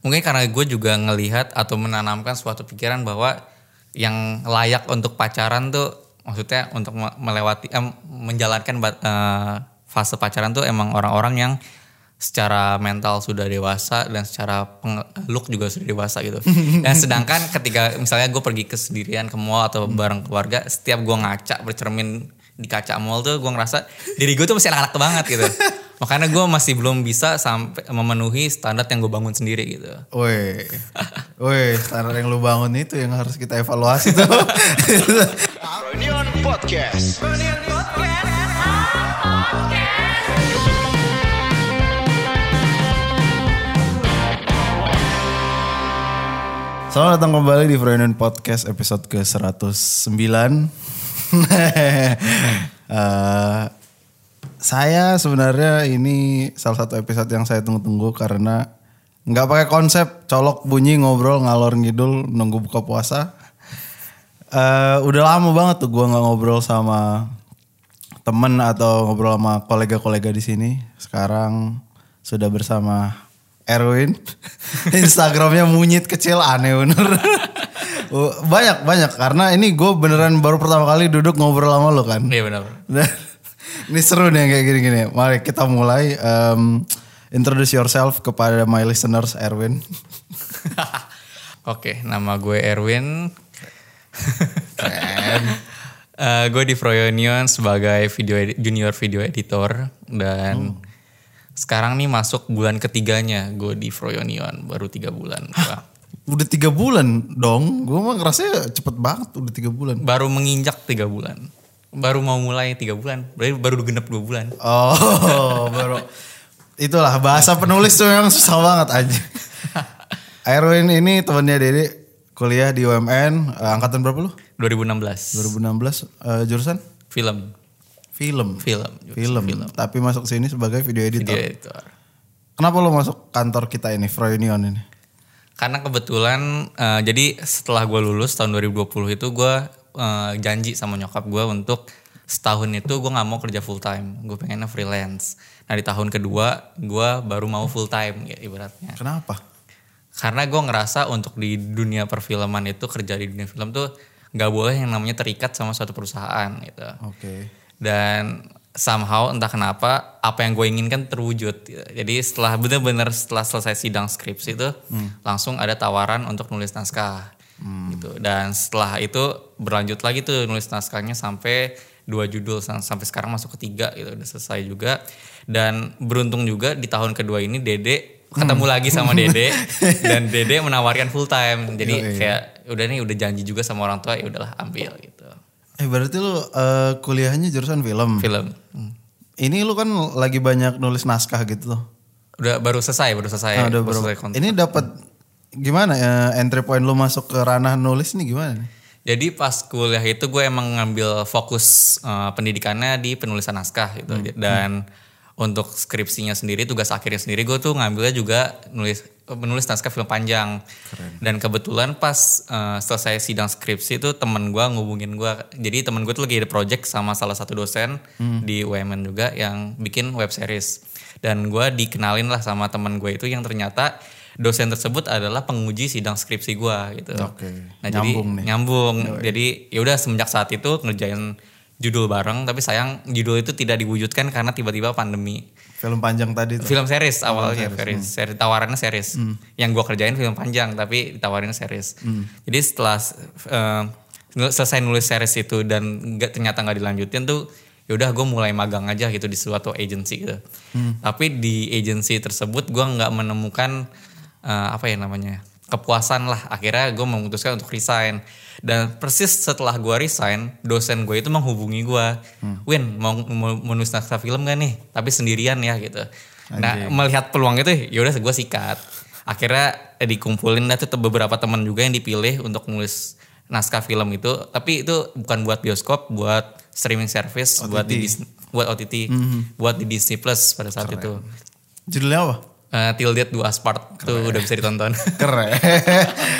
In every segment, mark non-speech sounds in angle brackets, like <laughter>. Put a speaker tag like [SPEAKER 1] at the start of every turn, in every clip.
[SPEAKER 1] mungkin karena gue juga ngelihat atau menanamkan suatu pikiran bahwa yang layak untuk pacaran tuh maksudnya untuk me- melewati eh, menjalankan eh, fase pacaran tuh emang orang-orang yang secara mental sudah dewasa dan secara look juga sudah dewasa gitu. <laughs> Dan sedangkan ketika misalnya gue pergi ke sendirian ke mall atau bareng keluarga, setiap gue ngaca bercermin di kaca mall tuh gue ngerasa diri gue tuh masih anak-anak banget gitu. <laughs> Makanya gue masih belum bisa sampai memenuhi standar yang gue bangun sendiri gitu.
[SPEAKER 2] Woi, woi, standar yang lu bangun itu yang harus kita evaluasi tuh.
[SPEAKER 3] Reunion Podcast.
[SPEAKER 2] Selamat datang kembali di Freudian Podcast episode ke 109. <laughs> Saya sebenarnya ini salah satu episode yang saya tunggu-tunggu karena nggak pakai konsep colok bunyi ngobrol ngalor ngidul nunggu buka puasa. Eh, udah lama banget tuh gua nggak ngobrol sama temen atau ngobrol sama kolega-kolega di sini. Sekarang sudah bersama Erwin. <laughs> Instagramnya munyit kecil aneh bener. <laughs> banyak banyak karena ini gue beneran baru pertama kali duduk ngobrol sama lo kan.
[SPEAKER 1] Iya benar. <laughs>
[SPEAKER 2] Ini seru nih kayak gini-gini. Mari kita mulai. Em, introduce yourself kepada my listeners Erwin. <laughs>
[SPEAKER 1] Oke, nama gue Erwin. <laughs> Eh, gue di Froyonion sebagai video junior video editor dan sekarang nih masuk bulan ketiganya gue di Froyonion baru tiga bulan. Wah,
[SPEAKER 2] Udah tiga bulan dong. Gue mah ngerasa cepet banget udah tiga bulan.
[SPEAKER 1] baru menginjak tiga bulan. Baru mau mulai tiga bulan, berarti baru genep dua bulan.
[SPEAKER 2] Oh, <laughs> baru. Itulah bahasa penulis tuh yang susah banget aja. <laughs> Erwin ini temannya Dede kuliah di UMN eh, angkatan berapa lu?
[SPEAKER 1] 2016.
[SPEAKER 2] 2016 eh, jurusan
[SPEAKER 1] Film,
[SPEAKER 2] film.
[SPEAKER 1] film,
[SPEAKER 2] Film. Tapi masuk sini sebagai video editor.
[SPEAKER 1] video editor.
[SPEAKER 2] Kenapa lo masuk kantor kita ini, Froyunion ini?
[SPEAKER 1] Karena kebetulan eh, jadi setelah gue lulus tahun 2020 itu gue eh, janji sama nyokap gue untuk setahun itu gue nggak mau kerja full time, gue pengennya freelance. Nah di tahun kedua gue baru mau full time ya ibaratnya.
[SPEAKER 2] Kenapa?
[SPEAKER 1] Karena gue ngerasa untuk di dunia perfilman itu kerja di dunia film tuh nggak boleh yang namanya terikat sama suatu perusahaan gitu.
[SPEAKER 2] Oke.
[SPEAKER 1] Dan somehow entah kenapa apa yang gue inginkan terwujud. Jadi setelah benar-benar setelah selesai sidang skripsi itu langsung ada tawaran untuk nulis naskah gitu. Dan setelah itu berlanjut lagi tuh nulis naskahnya sampai dua judul sam- sampai sekarang masuk ketiga gitu udah selesai juga. Dan beruntung juga di tahun kedua ini Dede ketemu lagi sama Dede <laughs> dan Dede menawarkan full time. Jadi
[SPEAKER 2] Yoi.
[SPEAKER 1] kayak udah nih udah janji juga sama orang tua ya udahlah ambil gitu.
[SPEAKER 2] Eh berarti lu eh, kuliahnya jurusan film.
[SPEAKER 1] Film. Hmm.
[SPEAKER 2] Ini lu kan lagi banyak nulis naskah gitu loh.
[SPEAKER 1] Udah baru selesai, baru selesai.
[SPEAKER 2] Ah, udah
[SPEAKER 1] baru selesai kontrak.
[SPEAKER 2] Ini dapat gimana ya entry point lu masuk ke ranah nulis ini gimana nih?
[SPEAKER 1] Jadi pas kuliah itu gue emang ngambil fokus eh, pendidikannya di penulisan naskah gitu.
[SPEAKER 2] Hmm.
[SPEAKER 1] Dan untuk skripsinya sendiri, tugas akhirnya sendiri gue tuh ngambilnya juga nulis menulis naskah film panjang. Dan kebetulan pas eh, selesai sidang skripsi itu temen gue ngubungin gue. Jadi temen gue tuh lagi ada project sama salah satu dosen
[SPEAKER 2] Hmm.
[SPEAKER 1] di UMN juga yang bikin web series. Dan gue dikenalin lah sama temen gue itu yang ternyata dosen tersebut adalah penguji sidang skripsi gue gitu.
[SPEAKER 2] Oke.
[SPEAKER 1] Nah
[SPEAKER 2] Nyambung
[SPEAKER 1] jadi
[SPEAKER 2] nih.
[SPEAKER 1] nyambung. Jadi ya udah semenjak saat itu ngerjain judul bareng tapi sayang judul itu tidak diwujudkan karena tiba-tiba pandemi.
[SPEAKER 2] Film panjang tadi tuh.
[SPEAKER 1] Film series awalnya series, series tawarannya series. Yang gua kerjain film panjang tapi ditawarin series. Jadi setelah nul- selesai nulis series itu dan nggak ternyata nggak dilanjutin tuh ya udah gue mulai magang aja gitu di suatu agency gitu. Tapi di agency tersebut gua nggak menemukan eh, apa ya namanya kepuasan lah. Akhirnya gue memutuskan untuk resign. Dan persis setelah gue resign, dosen gue itu menghubungi gue, Win mau mau mau nulis naskah film gak nih? Tapi sendirian ya gitu. Nah melihat peluang itu, yaudah gue sikat. Akhirnya eh, dikumpulin dah tuh beberapa teman juga yang dipilih untuk nulis naskah film itu. Tapi itu bukan buat bioskop, buat streaming service, buat di buat OTT, buat di Disney Plus pada saat itu.
[SPEAKER 2] Judulnya apa?
[SPEAKER 1] Eh, Till Death Do Us Part tuh udah bisa ditonton. <laughs>
[SPEAKER 2] Keren.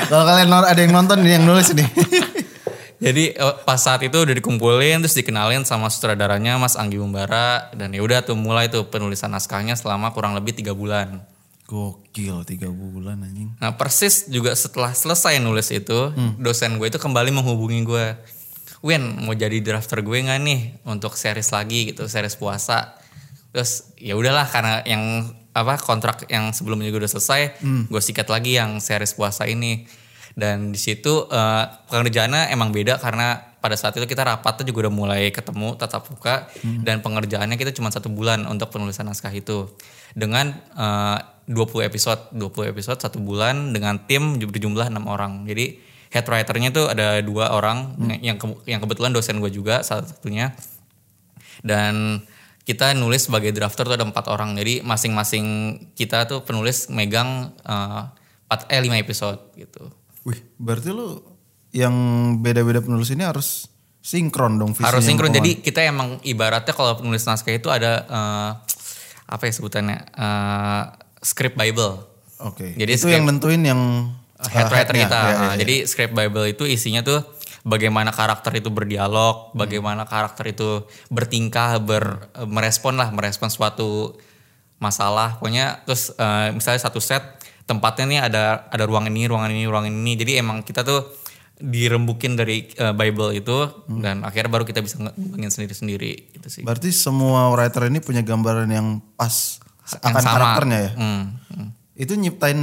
[SPEAKER 2] Kalau kalian ada yang nonton yang nulis ini. <laughs>
[SPEAKER 1] Jadi eh, pas saat itu udah dikumpulin terus dikenalin sama sutradaranya Mas Anggi Umbara dan ya udah tuh mulai tuh penulisan naskahnya selama kurang lebih tiga bulan.
[SPEAKER 2] Gokil tiga bulan anjing.
[SPEAKER 1] Nah persis juga setelah selesai nulis itu,
[SPEAKER 2] Hmm.
[SPEAKER 1] dosen gue itu kembali menghubungi gue. Win mau jadi drafter gue nggak nih untuk series lagi gitu, series puasa. Terus ya udahlah karena yang apa kontrak yang sebelumnya juga udah selesai,
[SPEAKER 2] Hmm.
[SPEAKER 1] gue sikat lagi yang series puasa ini. Dan di situ eh, pekerjaannya emang beda karena pada saat itu kita rapatnya juga udah mulai ketemu tatap muka
[SPEAKER 2] Hmm.
[SPEAKER 1] dan pengerjaannya kita cuma satu bulan untuk penulisan naskah itu dengan eh, 20 episode 20 episode satu bulan dengan tim berjumlah enam orang jadi head writernya tuh ada dua orang yang ke- yang kebetulan dosen gue juga salah satunya dan kita nulis sebagai drafter tuh ada empat orang jadi masing-masing kita tuh penulis megang eh, empat eh lima episode gitu
[SPEAKER 2] Wih, berarti lu yang beda-beda penulis ini harus sinkron dong visinya.
[SPEAKER 1] harus sinkron jadi kita emang ibaratnya kalau penulis naskah itu ada eh, apa ya sebutannya eh, script bible
[SPEAKER 2] Oke.
[SPEAKER 1] Jadi
[SPEAKER 2] itu
[SPEAKER 1] script-
[SPEAKER 2] yang nentuin yang
[SPEAKER 1] head
[SPEAKER 2] uh,
[SPEAKER 1] writer kita.
[SPEAKER 2] Ya, ya, ya.
[SPEAKER 1] Jadi script bible itu isinya tuh bagaimana karakter itu berdialog, bagaimana karakter itu bertingkah, ber, merespon lah, merespon suatu masalah. Pokoknya terus eh, misalnya satu set tempatnya nih ada ada ruang ini, ruangan ini, ruangan ini. Jadi emang kita tuh dirembukin dari eh, bible itu
[SPEAKER 2] Hmm.
[SPEAKER 1] dan akhirnya baru kita bisa ngembangin sendiri-sendiri gitu sih.
[SPEAKER 2] Berarti semua writer ini punya gambaran yang pas
[SPEAKER 1] Yang
[SPEAKER 2] akan
[SPEAKER 1] sama.
[SPEAKER 2] karakternya ya.
[SPEAKER 1] Hmm, hmm.
[SPEAKER 2] Itu nyiptain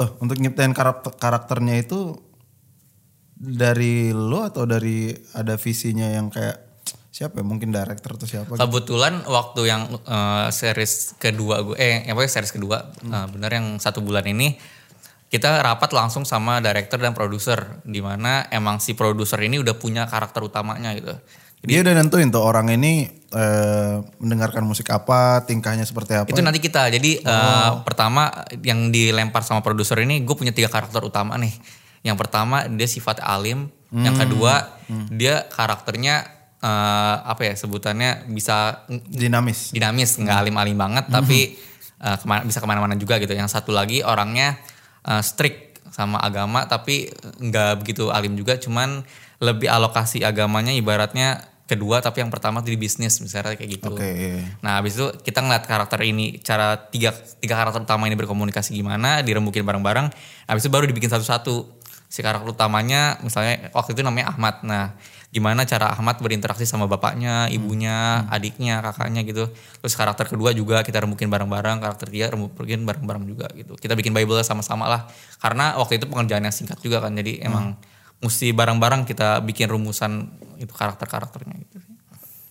[SPEAKER 2] eh untuk nyiptain karakter karakternya itu dari lo atau dari ada visinya yang kayak siapa ya mungkin director atau siapa gitu.
[SPEAKER 1] Kebetulan waktu yang eh, series kedua gue, eh yang pokoknya series kedua, eh, bener yang satu bulan ini kita rapat langsung sama director dan produser, di mana emang si produser ini udah punya karakter utamanya gitu.
[SPEAKER 2] Dia udah nentuin tuh orang ini eh, mendengarkan musik apa, tingkahnya seperti apa.
[SPEAKER 1] Itu nanti kita, jadi eh, pertama yang dilempar sama produser ini, gue punya tiga karakter utama nih. Yang pertama dia sifat alim, yang kedua dia karakternya eh, apa ya sebutannya bisa
[SPEAKER 2] dinamis.
[SPEAKER 1] dinamis nggak alim-alim banget tapi uh, ke mana, bisa ke mana-mana juga gitu. Yang satu lagi orangnya uh, strict sama agama tapi nggak begitu alim juga. Cuman lebih alokasi agamanya ibaratnya kedua tapi yang pertama di bisnis misalnya kayak gitu.
[SPEAKER 2] Oke. iya.
[SPEAKER 1] nah habis itu kita ngeliat karakter ini cara tiga tiga karakter utama ini berkomunikasi gimana dirembukin bareng-bareng habis itu baru dibikin satu-satu si karakter utamanya misalnya waktu itu namanya Ahmad. Nah gimana cara Ahmad berinteraksi sama bapaknya ibunya adiknya kakaknya gitu. Terus karakter kedua juga kita rembukin bareng-bareng karakter tiga rembukin bareng-bareng juga gitu. Kita bikin bible sama-sama lah. Karena waktu itu pengerjaan yang singkat juga kan jadi emang mesti bareng-bareng kita bikin rumusan itu karakter-karakternya gitu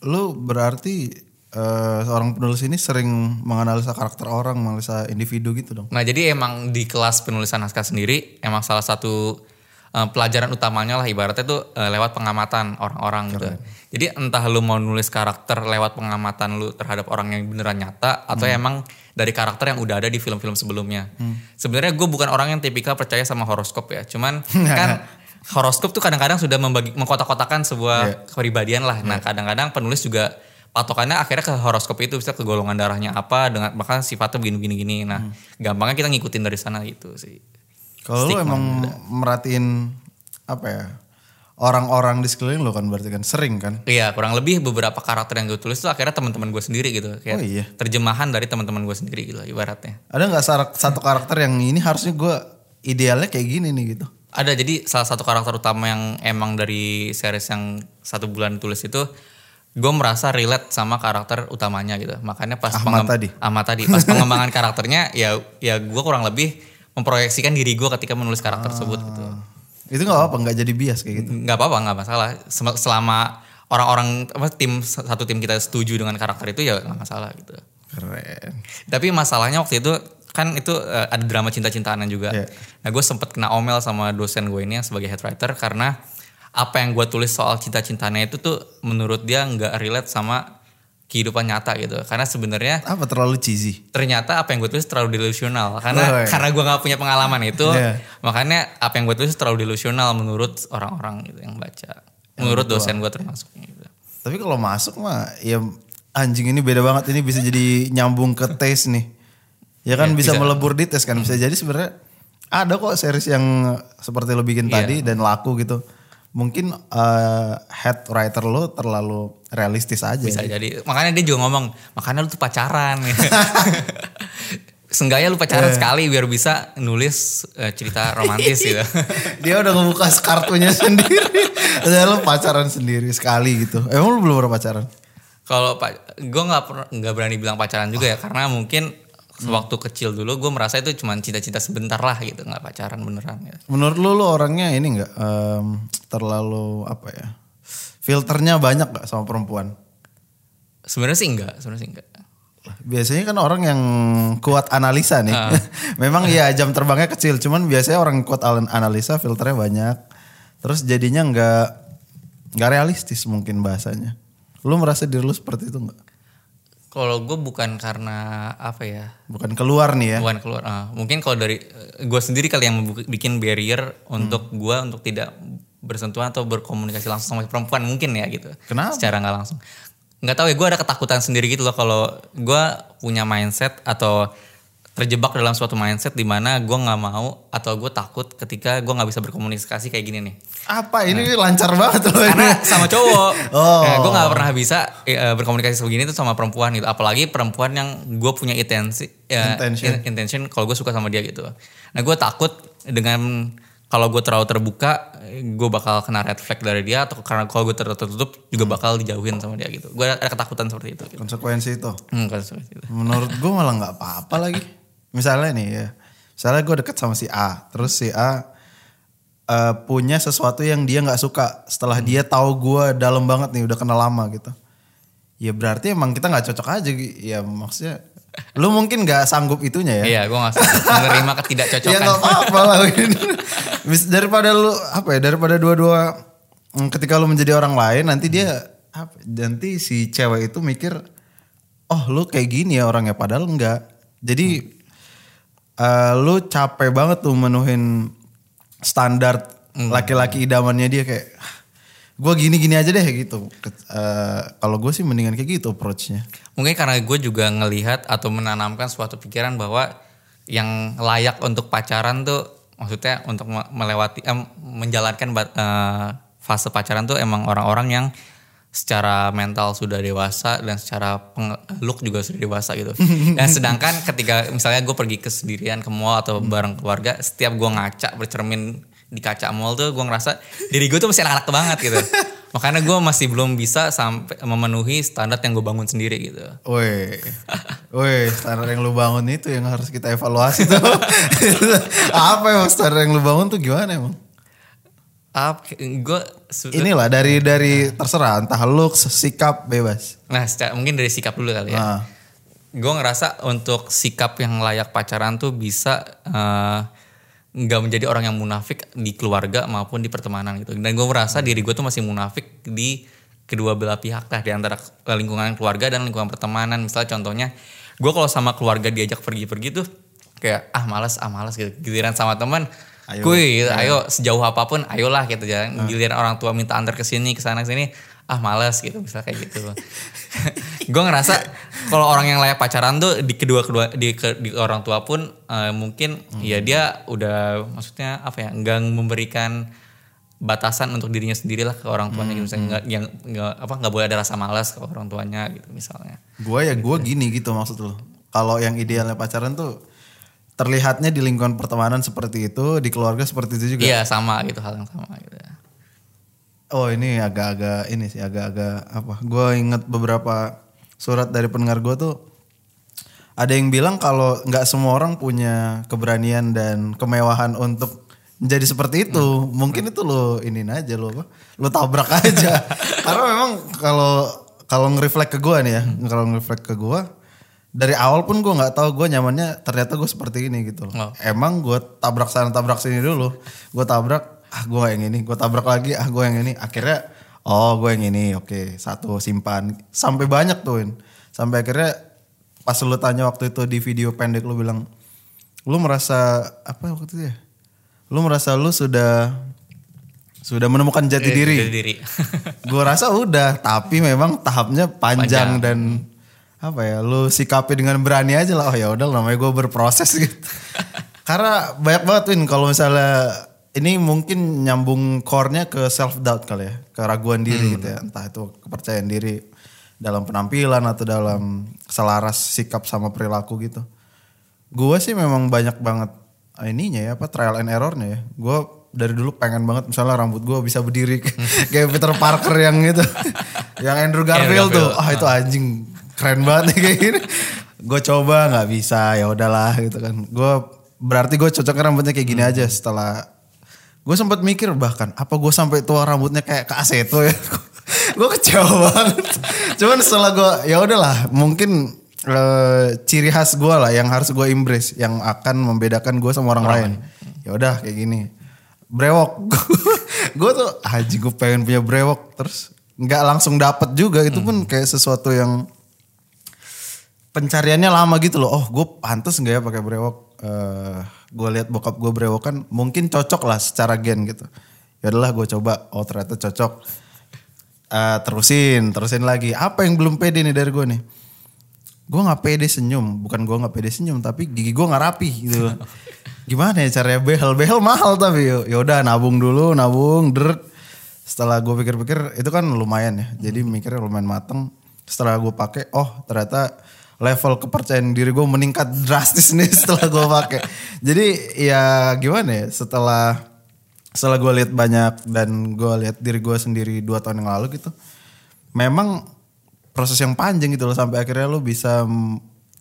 [SPEAKER 2] Lu berarti eh, seorang penulis ini sering menganalisa karakter orang, menganalisa individu gitu dong.
[SPEAKER 1] Nah jadi emang di kelas penulisan naskah sendiri emang salah satu eh, pelajaran utamanya lah ibaratnya tuh eh, lewat pengamatan orang-orang gitu. Jadi entah lu mau nulis karakter lewat pengamatan lu terhadap orang yang beneran nyata atau emang dari karakter yang udah ada di film-film sebelumnya. Sebenarnya gue bukan orang yang tipikal percaya sama horoskop ya. Cuman <laughs> kan horoskop tuh kadang-kadang sudah membagi mengkotak-kotakan sebuah kepribadian lah. Nah kadang-kadang penulis juga patokannya akhirnya ke horoskop itu bisa ke golongan darahnya apa dengan bahkan sifatnya begini-begini gini. Nah, gampangnya kita ngikutin dari sana gitu sih.
[SPEAKER 2] Kalau lu emang merhatiin apa ya orang-orang di sekeliling lo kan berarti kan sering kan.
[SPEAKER 1] Iya, kurang lebih beberapa karakter yang gue tulis tuh akhirnya teman-teman gue sendiri gitu. Kayak
[SPEAKER 2] Oh iya.
[SPEAKER 1] terjemahan dari teman-teman gue sendiri gitu ibaratnya.
[SPEAKER 2] Ada nggak satu karakter yang ini harusnya gue idealnya kayak gini nih gitu.
[SPEAKER 1] Ada jadi salah satu karakter utama yang emang dari series yang satu bulan tulis itu gue merasa relate sama karakter utamanya gitu. Makanya pas
[SPEAKER 2] Ahmad tadi?
[SPEAKER 1] Ahmad tadi pas <laughs> pengembangan karakternya ya ya gue kurang lebih memproyeksikan diri gue ketika menulis karakter tersebut gitu.
[SPEAKER 2] Itu nggak apa-apa nggak jadi bias kayak gitu.
[SPEAKER 1] nggak apa-apa nggak masalah selama orang-orang apa tim satu tim kita setuju dengan karakter itu ya nggak masalah gitu
[SPEAKER 2] Keren.
[SPEAKER 1] tapi masalahnya waktu itu kan itu eh, ada drama cinta-cintaan juga
[SPEAKER 2] Iya.
[SPEAKER 1] nah gue sempet kena omel sama dosen gue ini yang sebagai head writer karena apa yang gue tulis soal cinta-cintanya itu tuh menurut dia nggak relate sama kehidupan nyata gitu karena sebenarnya
[SPEAKER 2] Apa terlalu cheesy?
[SPEAKER 1] ternyata apa yang gue tulis terlalu delusional karena
[SPEAKER 2] Oh, iya.
[SPEAKER 1] karena gue nggak punya pengalaman itu <laughs>
[SPEAKER 2] Iya.
[SPEAKER 1] makanya apa yang gue tulis terlalu delusional menurut orang-orang gitu yang baca menurut dosen gue termasuknya gitu.
[SPEAKER 2] Tapi kalau masuk mah ya anjing ini beda banget ini bisa jadi nyambung ke taste nih. Ya kan
[SPEAKER 1] Iya,
[SPEAKER 2] bisa,
[SPEAKER 1] bisa.
[SPEAKER 2] melebur di tes kan bisa jadi sebenarnya ada kok series yang seperti lo bikin
[SPEAKER 1] Iya.
[SPEAKER 2] tadi dan laku gitu. Mungkin eh, head writer lo terlalu realistis aja.
[SPEAKER 1] bisa jadi makanya dia juga ngomong makanya lu tuh pacaran <laughs> Seenggaknya lu pacaran sekali biar bisa nulis eh, cerita romantis gitu. <laughs>
[SPEAKER 2] Dia udah ngebuka kartunya sendiri. <laughs> Udah lu pacaran sendiri sekali gitu. Emang lu belum pernah pacaran?
[SPEAKER 1] Kalau pak, gue nggak pernah nggak berani bilang pacaran juga ya karena mungkin waktu kecil dulu gue merasa itu cuma cinta-cinta sebentar lah gitu nggak pacaran beneran ya.
[SPEAKER 2] Menurut lu lu orangnya ini enggak terlalu apa ya? Filternya banyak gak sama perempuan?
[SPEAKER 1] Sebenarnya sih enggak, sebenarnya sih enggak.
[SPEAKER 2] Biasanya kan orang yang kuat analisa nih.
[SPEAKER 1] Ah. <laughs>
[SPEAKER 2] Memang ya jam terbangnya kecil, cuman biasanya orang kuat al- analisa filternya banyak. Terus jadinya nggak nggak realistis mungkin bahasanya. Lu merasa diri lu seperti itu nggak?
[SPEAKER 1] Kalau gue bukan karena apa ya,
[SPEAKER 2] Bukan keluar nih ya?
[SPEAKER 1] bukan keluar. ah, mungkin kalau dari gue sendiri kali yang bikin barrier untuk gue untuk tidak bersentuhan atau berkomunikasi langsung sama perempuan mungkin ya gitu.
[SPEAKER 2] Kenapa?
[SPEAKER 1] Secara nggak langsung. Nggak tahu ya gue ada ketakutan sendiri gitu loh kalau gue punya mindset atau terjebak dalam suatu mindset di mana gue nggak mau atau gue takut ketika gue nggak bisa berkomunikasi kayak gini nih.
[SPEAKER 2] Apa ini lancar banget loh.
[SPEAKER 1] Karena sama cowok, <laughs>
[SPEAKER 2] Oh.
[SPEAKER 1] Nah, gue nggak pernah bisa eh, berkomunikasi begini tuh sama perempuan gitu. Apalagi perempuan yang gue punya intensi, ya,
[SPEAKER 2] Intention.
[SPEAKER 1] in- intention kalau gue suka sama dia gitu. Nah gue takut dengan kalau gue terlalu terbuka, gue bakal kena red flag dari dia atau karena kalau gue terlalu tertutup juga bakal dijauhin sama dia gitu. Gue ada ketakutan seperti itu. Gitu.
[SPEAKER 2] Konsekuensi itu.
[SPEAKER 1] Hmm, seperti itu.
[SPEAKER 2] Menurut gue malah nggak apa-apa lagi. <laughs> Misalnya nih ya, misalnya gue deket sama si A, terus si A eh, punya sesuatu yang dia nggak suka. Setelah dia tahu gue dalam banget nih, udah kenal lama gitu. Ya berarti emang kita nggak cocok aja. Ya maksudnya, lu mungkin nggak sanggup itunya ya.
[SPEAKER 1] Iya, gue nggak sanggup <laughs> menerima
[SPEAKER 2] Ya
[SPEAKER 1] ketidakcocokan.
[SPEAKER 2] nggak apa-apa lah. Daripada lu apa ya? Daripada dua-dua mm, ketika lu menjadi orang lain, nanti dia apa? Nanti si cewek itu mikir, oh lu kayak gini ya orangnya, padahal enggak. Jadi eh, lu capek banget tuh menuhin standar laki-laki idamannya dia kayak, gue gini-gini aja deh gitu. Eh, Kalau gue sih mendingan kayak gitu approach-nya.
[SPEAKER 1] Mungkin karena gue juga ngelihat atau menanamkan suatu pikiran bahwa yang layak untuk pacaran tuh maksudnya untuk me- melewati em, menjalankan bat- eh, fase pacaran tuh emang orang-orang yang secara mental sudah dewasa dan secara look juga sudah dewasa gitu. <laughs> Dan sedangkan ketika misalnya gue pergi ke sendirian ke mall atau bareng keluarga, setiap gue ngaca bercermin di kaca mall tuh gue ngerasa diri gue tuh masih anak-anak banget gitu. <laughs> Makanya gue masih belum bisa sampai memenuhi standar yang gue bangun sendiri gitu.
[SPEAKER 2] Woi, woi standar yang lu bangun itu yang harus kita evaluasi tuh. <laughs> Apa emang standar yang lu bangun tuh gimana emang?
[SPEAKER 1] Apa gue
[SPEAKER 2] Inilah dari dari terserah entah look, sikap bebas.
[SPEAKER 1] nah secara- mungkin dari sikap dulu kali ya.
[SPEAKER 2] Nah,
[SPEAKER 1] Gue ngerasa untuk sikap yang layak pacaran tuh bisa eh, nggak menjadi orang yang munafik di keluarga maupun di pertemanan gitu. Dan gue merasa diri gue tuh masih munafik di kedua belah pihak lah di antara lingkungan keluarga dan lingkungan pertemanan. Misalnya contohnya, gue kalau sama keluarga diajak pergi-pergi tuh kayak ah malas ah malas gitu. Giliran sama teman,
[SPEAKER 2] Ayo.
[SPEAKER 1] kuy gitu, ayo sejauh apa pun ayolah gitu jangan giliran orang tua minta antar ke sini ke sana ke sini ah malas gitu misalnya kayak gitu. <laughs> Gue ngerasa kalau orang yang layak pacaran tuh di kedua kedua di, ke- di orang tua pun eh, mungkin ya dia udah maksudnya apa ya nggak memberikan batasan untuk dirinya sendiri lah ke orang tuanya gitu. Misalnya nggak yang nggak apa nggak boleh ada rasa malas ke orang tuanya gitu misalnya.
[SPEAKER 2] Gue ya gue gini gitu maksud lu. Kalau yang idealnya pacaran tuh terlihatnya di lingkungan pertemanan seperti itu, di keluarga seperti itu juga.
[SPEAKER 1] iya sama gitu hal yang sama gitu
[SPEAKER 2] Oh ini agak-agak ini sih agak-agak apa? Gue inget beberapa surat dari pendengar gue tuh ada yang bilang kalau nggak semua orang punya keberanian dan kemewahan untuk menjadi seperti itu. Mungkin itu lo ini aja lo apa? Lo tabrak <laughs> aja. Karena memang kalau kalau nge-reflect ke gue nih ya, kalau nge-reflect ke gue dari awal pun gue nggak tahu gue nyamannya ternyata gue seperti ini gitu loh.
[SPEAKER 1] Oh.
[SPEAKER 2] Emang gue tabrak sana tabrak sini dulu. Gue tabrak, ah gue yang ini. Gue tabrak lagi, ah gue yang ini. Akhirnya, oh gue yang ini. Oke, satu simpan. Sampai banyak tuh, Win. Sampai akhirnya pas lu tanya waktu itu di video pendek lu bilang, lu merasa apa waktu itu ya? Lu merasa lu sudah sudah menemukan jati diri.
[SPEAKER 1] Jati diri
[SPEAKER 2] gue rasa udah, tapi memang tahapnya panjang, dan apa ya, lu sikapi dengan berani aja lah. Oh ya udah, namanya gue berproses gitu. <laughs> Karena banyak banget Win kalau misalnya ini mungkin nyambung core-nya ke self doubt kali ya, keraguan diri gitu ya, entah itu kepercayaan diri dalam penampilan atau dalam selaras sikap sama perilaku gitu. gue sih memang banyak banget ininya ya apa trial and errornya ya. Gue dari dulu pengen banget misalnya rambut gue bisa berdiri <laughs> kayak Peter Parker yang itu, <laughs> yang Andrew Garfield, tuh, ah itu anjing keren banget nih kayak gini. Gue coba nggak bisa ya udahlah gitu kan. Gue berarti gue cocoknya rambutnya kayak gini aja setelah gue sempat mikir bahkan apa gue sampai tua rambutnya kayak ke Aseto ya? <laughs> Gue kecewa banget. Cuman setelah gue ya udahlah mungkin eh, ciri khas gue lah yang harus gue embrace yang akan membedakan gue sama orang, lain. ya udah kayak gini. Brewok. <laughs> Gue tuh haji gue pengen punya brewok. Terus nggak langsung dapet juga itu pun kayak sesuatu yang pencariannya lama gitu loh. Oh, gue pantas nggak ya pakai brewok? Eh, gue lihat bokap gue brewokan, mungkin cocok lah secara gen gitu. Ya udahlah gue coba. Oh ternyata cocok. Eh, terusin, terusin lagi. Apa yang belum pede nih dari gue nih? Gue nggak pede senyum, bukan gue nggak pede senyum, tapi gigi gue nggak rapi gitu. Gimana ya caranya behel? Behel mahal tapi ya udah nabung dulu, nabung, deret. Setelah gue pikir-pikir itu kan lumayan ya. Jadi mikirnya lumayan mateng. Setelah gue pakai, oh ternyata level kepercayaan diri gue meningkat drastis nih <laughs> setelah gue pakai. Jadi ya gimana ya setelah setelah gue lihat banyak dan gue lihat diri gue sendiri dua tahun yang lalu gitu, memang proses yang panjang gitu loh sampai akhirnya lo bisa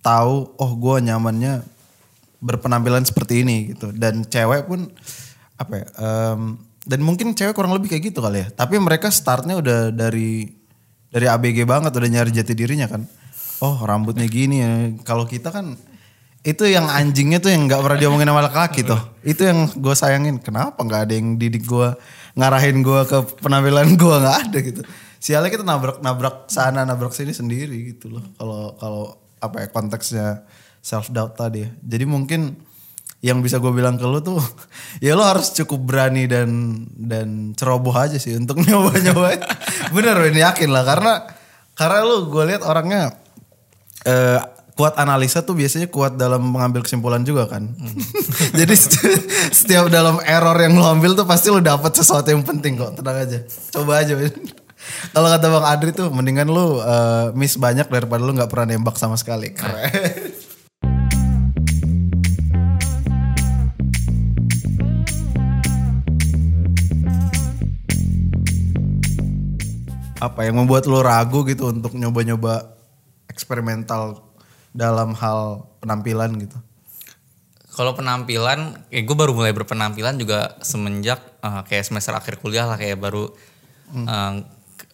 [SPEAKER 2] tahu oh gue nyamannya berpenampilan seperti ini gitu. Dan cewek pun apa ya em, dan mungkin cewek kurang lebih kayak gitu kali ya. Tapi mereka startnya udah dari dari ABG banget udah nyari jati dirinya kan oh rambutnya gini ya. Kalau kita kan itu yang anjingnya tuh yang nggak pernah diomongin sama laki-laki tuh. Itu yang gue sayangin. Kenapa nggak ada yang didik gue ngarahin gue ke penampilan gue nggak ada gitu. Sialnya kita nabrak nabrak sana nabrak sini sendiri gitu loh. Kalau kalau apa ya konteksnya self doubt tadi ya. jadi mungkin yang bisa gue bilang ke lu tuh <laughs> ya lo harus cukup berani dan dan ceroboh aja sih untuk <laughs> nyoba nyoba bener ini yakin lah. Karena karena lu gue lihat orangnya eh, kuat analisa tuh biasanya kuat dalam mengambil kesimpulan juga kan. <laughs> Jadi st- setiap dalam error yang lo ambil tuh pasti lo dapet sesuatu yang penting kok. Tenang aja. Coba aja <laughs> kalau kata bang Adri tuh mendingan lu eh, miss banyak daripada lu nggak pernah nembak sama sekali. Keren. <laughs> Apa yang membuat lo ragu gitu untuk nyoba-nyoba eksperimental dalam hal penampilan gitu?
[SPEAKER 1] Kalau penampilan, ya gue baru mulai berpenampilan juga semenjak eh, kayak semester akhir kuliah lah kayak baru eh,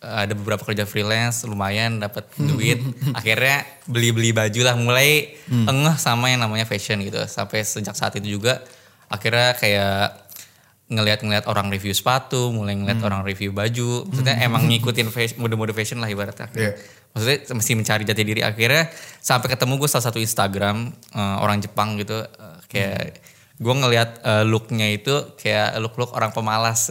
[SPEAKER 1] ada beberapa kerja freelance lumayan dapat duit. <laughs> Akhirnya beli-beli baju lah, mulai engeh sama yang namanya fashion gitu. Sampai sejak saat itu juga akhirnya kayak ngelihat-ngelihat orang review sepatu, mulai ngeliat orang review baju. Maksudnya emang <laughs> ngikutin mode-mode fashion lah ibaratnya.
[SPEAKER 2] Iya.
[SPEAKER 1] Maksudnya mesti mencari jati diri akhirnya sampai ketemu gue salah satu Instagram eh, orang Jepang gitu eh, kayak gue ngelihat eh, looknya itu kayak look-look orang pemalas.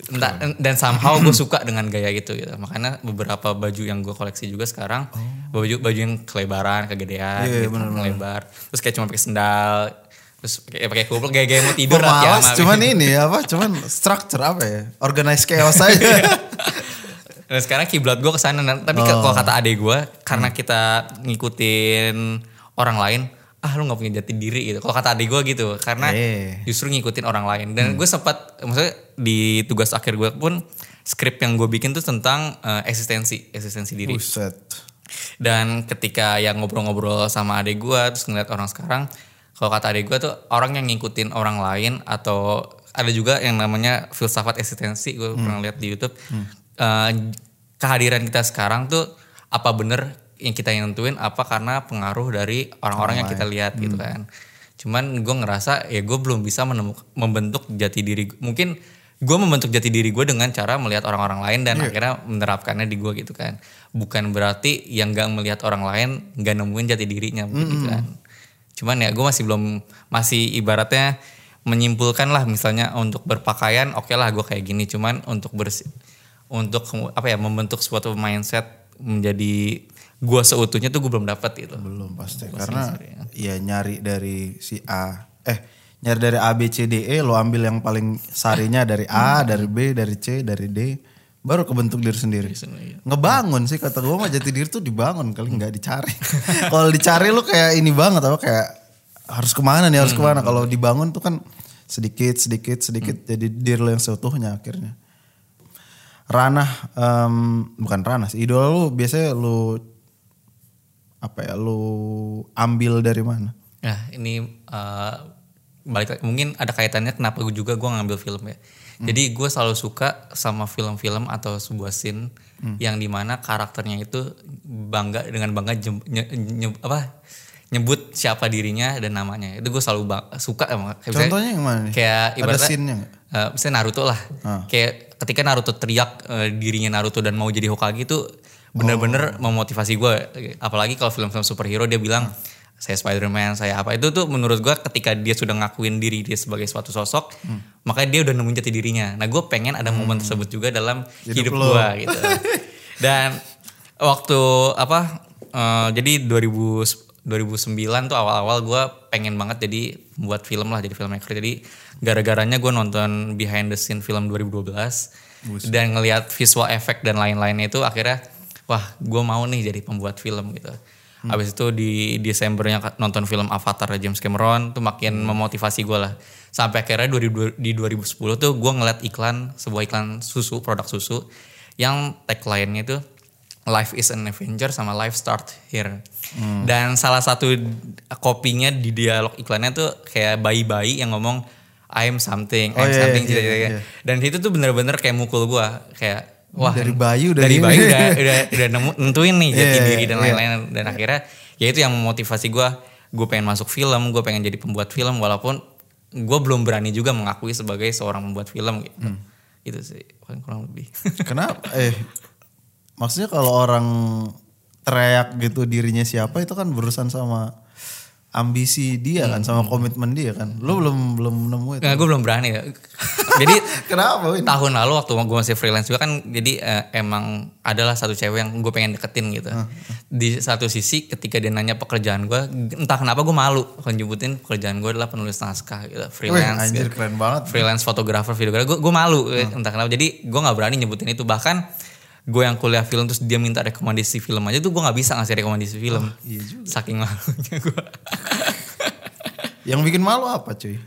[SPEAKER 1] Entah, dan somehow gue <clears throat> suka dengan gaya gitu gitu. Makanya beberapa baju yang gue koleksi juga sekarang baju baju yang kelebaran, kegedean,
[SPEAKER 2] Iya,
[SPEAKER 1] gitu, melebar. Terus kayak cuma pakai sendal, terus pakai pakai kupluk gaya-gaya mau tidur
[SPEAKER 2] Pemalas cuman ini apa? Cuman structure apa ya? Organize <laughs> chaos aja.
[SPEAKER 1] Dan sekarang kiblat gue ke sana. Nah, Tapi ke- kalau kata adek gue, karena kita ngikutin orang lain, ah lu nggak punya jati diri gitu. Kalau kata adek gue gitu, karena
[SPEAKER 2] Eh.
[SPEAKER 1] justru ngikutin orang lain. Dan gue sempat, maksudnya di tugas akhir gue pun skrip yang gue bikin tuh tentang eh, eksistensi, eksistensi diri.
[SPEAKER 2] Buset.
[SPEAKER 1] Dan ketika yang ngobrol-ngobrol sama adek gue, terus ngeliat orang sekarang, kalau kata adek gue tuh orang yang ngikutin orang lain atau ada juga yang namanya filsafat eksistensi, gue pernah lihat di YouTube. Eh, kehadiran kita sekarang tuh apa bener yang kita yang nentuin apa karena pengaruh dari orang-orang yang kita lihat gitu kan. Cuman gue ngerasa ya gue belum bisa menemukan membentuk jati diri. Mungkin gue membentuk jati diri gue dengan cara melihat orang-orang lain dan akhirnya menerapkannya di gue gitu kan. Bukan berarti yang gak melihat orang lain gak nemuin jati dirinya gitu kan. Cuman ya gue masih belum masih ibaratnya menyimpulkan lah misalnya untuk berpakaian oke lah gue kayak gini cuman untuk bersih untuk apa ya membentuk suatu mindset menjadi gue seutuhnya tuh gue belum dapat gitu.
[SPEAKER 2] Belum pasti. Karena ya. nyari dari si A eh nyari dari A B C D E lo ambil yang paling sarinya dari A, dari B, dari C, dari D baru kebentuk diri sendiri. Ngebangun sih kata gue mah jati diri tuh dibangun kali nggak dicari. <laughs> Kalau dicari lo kayak ini banget apa kayak harus ke mana nih harus ke mana? Kalau dibangun tuh kan sedikit sedikit sedikit jadi diri lo yang seutuhnya akhirnya ranah em, bukan ranah sih idola lu biasanya lu apa ya lu ambil dari mana
[SPEAKER 1] Nah ini eh, balik mungkin ada kaitannya kenapa gue juga gue ngambil film ya. Jadi gue selalu suka sama film-film atau sebuah scene yang di mana karakternya itu bangga dengan bangga jem- nye- nye- apa nyebut siapa dirinya dan namanya itu gue selalu suka emang. Kayak
[SPEAKER 2] Contohnya yang mana nih?
[SPEAKER 1] Kayak
[SPEAKER 2] Ada
[SPEAKER 1] ibaratnya
[SPEAKER 2] scene-nya
[SPEAKER 1] eh, misalnya Naruto lah.
[SPEAKER 2] Ah.
[SPEAKER 1] Kayak ketika Naruto teriak eh, dirinya Naruto dan mau jadi Hokage itu bener-bener
[SPEAKER 2] Oh.
[SPEAKER 1] memotivasi gue. Apalagi kalau film-film superhero dia bilang saya Spider-Man, saya apa. Itu tuh menurut gue ketika dia sudah ngakuin diri dia sebagai suatu sosok,
[SPEAKER 2] Hmm.
[SPEAKER 1] makanya dia udah nemuin jati dirinya. Nah gue pengen ada momen tersebut juga dalam
[SPEAKER 2] Hidup
[SPEAKER 1] hidup, gue gitu. <laughs> Dan waktu apa eh, jadi 2000 2009 tuh awal-awal gue pengen banget jadi buat film lah jadi filmmaker. Jadi gara-garanya gue nonton behind the scene film 2012 dan ngelihat visual effect dan lain-lainnya itu akhirnya wah gue mau nih jadi pembuat film gitu. Habis itu di Desembernya nonton film Avatar James Cameron tuh makin memotivasi gue lah. Sampai akhirnya 2000 di 2010 tuh gue ngeliat iklan sebuah iklan susu produk susu yang tagline-nya itu Life is an Avenger sama Life start here. Dan salah satu kopinya di dialog iklannya tuh kayak bayi-bayi yang ngomong I'm something,
[SPEAKER 2] Oh,
[SPEAKER 1] I'm
[SPEAKER 2] iya,
[SPEAKER 1] something,
[SPEAKER 2] iya,
[SPEAKER 1] gitu-gitu
[SPEAKER 2] iya,
[SPEAKER 1] ya.
[SPEAKER 2] iya.
[SPEAKER 1] Dan itu tuh bener-bener kayak mukul gua kayak wah
[SPEAKER 2] Dari bayi udah
[SPEAKER 1] dari bayi udah <laughs> udah udah nemu nentuin nih jati
[SPEAKER 2] Iya,
[SPEAKER 1] diri dan
[SPEAKER 2] iya.
[SPEAKER 1] lain-lain dan akhirnya ya itu yang memotivasi gua gue pengen masuk film gue pengen jadi pembuat film walaupun gue belum berani juga mengakui sebagai seorang pembuat film gitu
[SPEAKER 2] Hmm.
[SPEAKER 1] itu sih kurang lebih
[SPEAKER 2] Kenapa? Eh, maksudnya kalau orang teriak gitu dirinya siapa itu kan berurusan sama ambisi dia kan, sama komitmen dia kan. Lu belum belum nemu itu.
[SPEAKER 1] Nggak, gue belum berani ya. <laughs> Jadi
[SPEAKER 2] Kenapa? Win?
[SPEAKER 1] tahun lalu waktu gue masih freelance juga kan jadi eh, emang adalah satu cewek yang gue pengen deketin gitu. Di satu sisi ketika dia nanya pekerjaan gue, entah kenapa gue malu kalau nyebutin pekerjaan gue adalah penulis naskah gitu,
[SPEAKER 2] Wih,
[SPEAKER 1] freelance.
[SPEAKER 2] anjir
[SPEAKER 1] gitu.
[SPEAKER 2] keren banget.
[SPEAKER 1] Freelance fotografer, videografer, gue gue malu entah kenapa. Jadi gue nggak berani nyebutin itu bahkan gue yang kuliah film terus dia minta rekomendasi film aja tuh gue nggak bisa ngasih rekomendasi film.
[SPEAKER 2] iya juga.
[SPEAKER 1] Saking malunya gue. <laughs>
[SPEAKER 2] Yang bikin malu apa cuy?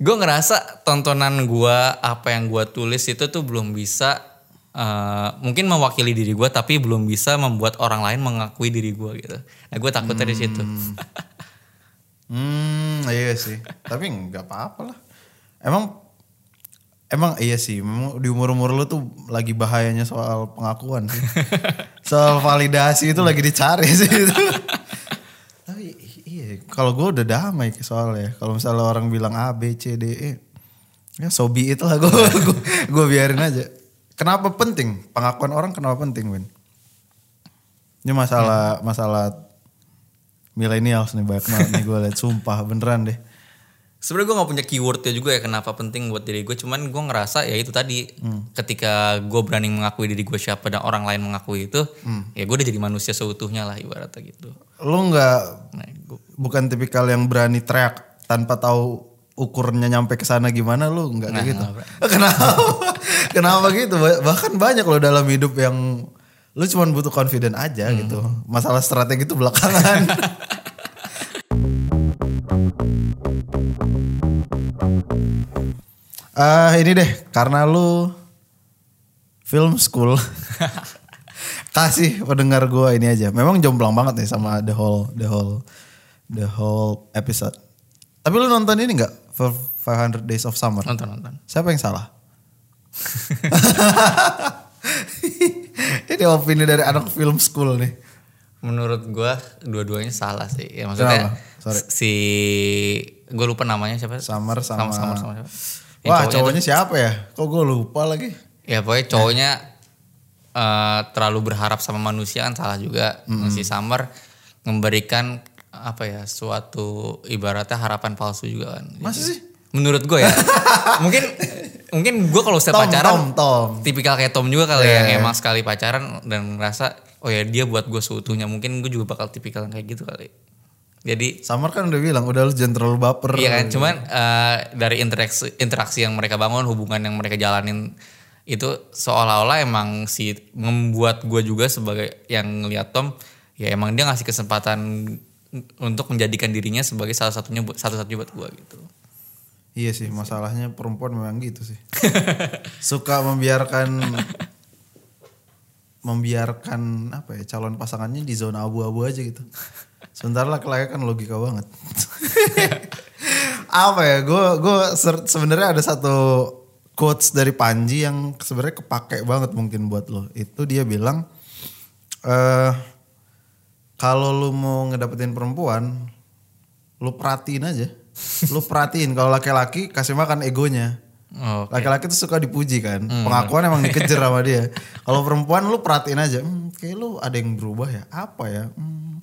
[SPEAKER 1] gue ngerasa tontonan gue apa yang gue tulis itu tuh belum bisa eh, mungkin mewakili diri gue tapi belum bisa membuat orang lain mengakui diri gue gitu nah gue takutnya di situ <laughs>
[SPEAKER 2] Hmm, iya sih. Tapi nggak apa-apa lah. Emang emang iya sih. Memang di umur-umur lu tuh lagi bahayanya soal pengakuan sih. <laughs> soal validasi itu lagi dicari sih itu. <laughs> Tapi iya, kalau gue udah damai soalnya. Kalau misalnya orang bilang A, B, C, D, E. Ya so be it lah gue <laughs> gue biarin aja. Kenapa penting? Pengakuan orang kenapa penting, Win? Ini masalah masalah millennials nih banyak banget nih gue liat sumpah beneran deh.
[SPEAKER 1] Sebenarnya gue nggak punya keywordnya juga ya kenapa penting buat diri gue cuman gue ngerasa ya itu tadi ketika gue berani mengakui diri gue siapa dan orang lain mengakui itu ya gue udah jadi manusia seutuhnya lah ibaratnya gitu
[SPEAKER 2] Lu nggak
[SPEAKER 1] nah, gua-
[SPEAKER 2] bukan tipikal yang berani teriak tanpa tahu ukurnya nyampe ke sana gimana lu nggak kayak gitu. <laughs> Kenapa? Kenapa gitu? Ba- Bahkan banyak loh dalam hidup yang lu cuma butuh confident aja gitu. Masalah strategi itu belakangan. <laughs> Ah ini deh karena lu film school <laughs> kasih pendengar gua ini aja. Memang jomplang banget nih sama the whole the whole the whole episode. Tapi lu nonton ini nggak? For 500 Days of Summer.
[SPEAKER 1] nonton nonton
[SPEAKER 2] Siapa yang salah? <laughs> <laughs> ini opini dari anak film school nih.
[SPEAKER 1] Menurut gua dua-duanya salah sih. Ya maksudnya si gue lupa namanya siapa?
[SPEAKER 2] Summer sama-
[SPEAKER 1] Summer sama siapa? Ya,
[SPEAKER 2] Wah
[SPEAKER 1] cowoknya
[SPEAKER 2] cowoknya siapa ya? Kok gue lupa lagi?
[SPEAKER 1] ya pokoknya cowoknya eh, terlalu berharap sama manusia kan salah juga. Si Summer memberikan apa ya suatu ibaratnya harapan palsu juga kan.
[SPEAKER 2] Masa sih?
[SPEAKER 1] Menurut gue ya. <laughs> mungkin mungkin gue kalau setiap
[SPEAKER 2] Tom,
[SPEAKER 1] pacaran
[SPEAKER 2] Tom, Tom.
[SPEAKER 1] tipikal kayak Tom juga kali ya,
[SPEAKER 2] iya.
[SPEAKER 1] yang emang sekali pacaran dan ngerasa oh ya dia buat gue seutuhnya mungkin gue juga bakal tipikal kayak gitu kali jadi
[SPEAKER 2] Summer kan udah bilang udah lu jangan terlalu baper.
[SPEAKER 1] iya kan cuman eh, dari interaksi interaksi yang mereka bangun hubungan yang mereka jalanin itu seolah-olah emang si membuat gue juga sebagai yang ngeliat Tom ya emang dia ngasih kesempatan untuk menjadikan dirinya sebagai salah satunya satu-satunya buat gue gitu.
[SPEAKER 2] Iya sih, masalahnya perempuan memang gitu sih. <laughs> Suka membiarkan membiarkan apa ya calon pasangannya di zona abu-abu aja gitu. Sementara laki-laki kan logika banget. <laughs> apa ya? Gue gue sebenarnya ada satu quotes dari Panji yang sebenarnya kepake banget mungkin buat lo. Itu dia bilang eh kalau lu mau ngedapetin perempuan, lu perhatiin aja. Lu perhatiin kalau laki-laki kasih makan egonya.
[SPEAKER 1] Oh,
[SPEAKER 2] Laki-laki tuh suka dipuji kan. Pengakuan emang dikejar sama dia. <laughs> Kalau perempuan lu perhatiin aja. Hmm, kayak lu ada yang berubah ya. Apa ya? Hmm,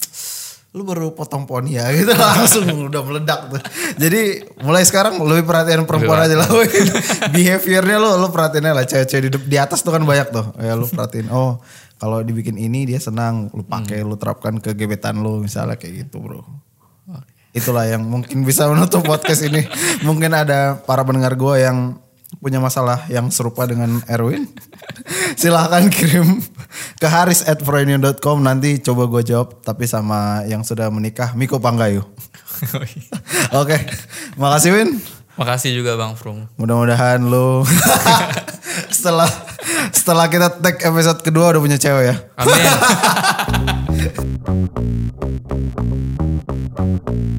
[SPEAKER 2] lu baru potong poni ya <laughs> gitu langsung udah meledak tuh. Jadi mulai sekarang lebih perhatian perempuan aja lah. <laughs> Behaviornya lu lu perhatiin aja lah cewek-cewek di, di atas tuh kan banyak tuh. Ya lu perhatiin. Oh, kalau dibikin ini dia senang, lu pakai lu terapkan ke gebetan lu misalnya kayak gitu, Bro itulah yang mungkin bisa menutup podcast ini. Mungkin ada para pendengar gue yang punya masalah yang serupa dengan Erwin. Silahkan kirim ke haris at .com. Nanti coba gue jawab. Tapi sama yang sudah menikah, Miko Panggayu. Oh, iya. Oke, okay. makasih Win.
[SPEAKER 1] Makasih juga Bang Frung.
[SPEAKER 2] Mudah-mudahan lo <laughs> setelah setelah kita tag episode kedua udah punya cewek ya.
[SPEAKER 1] Amin. <laughs>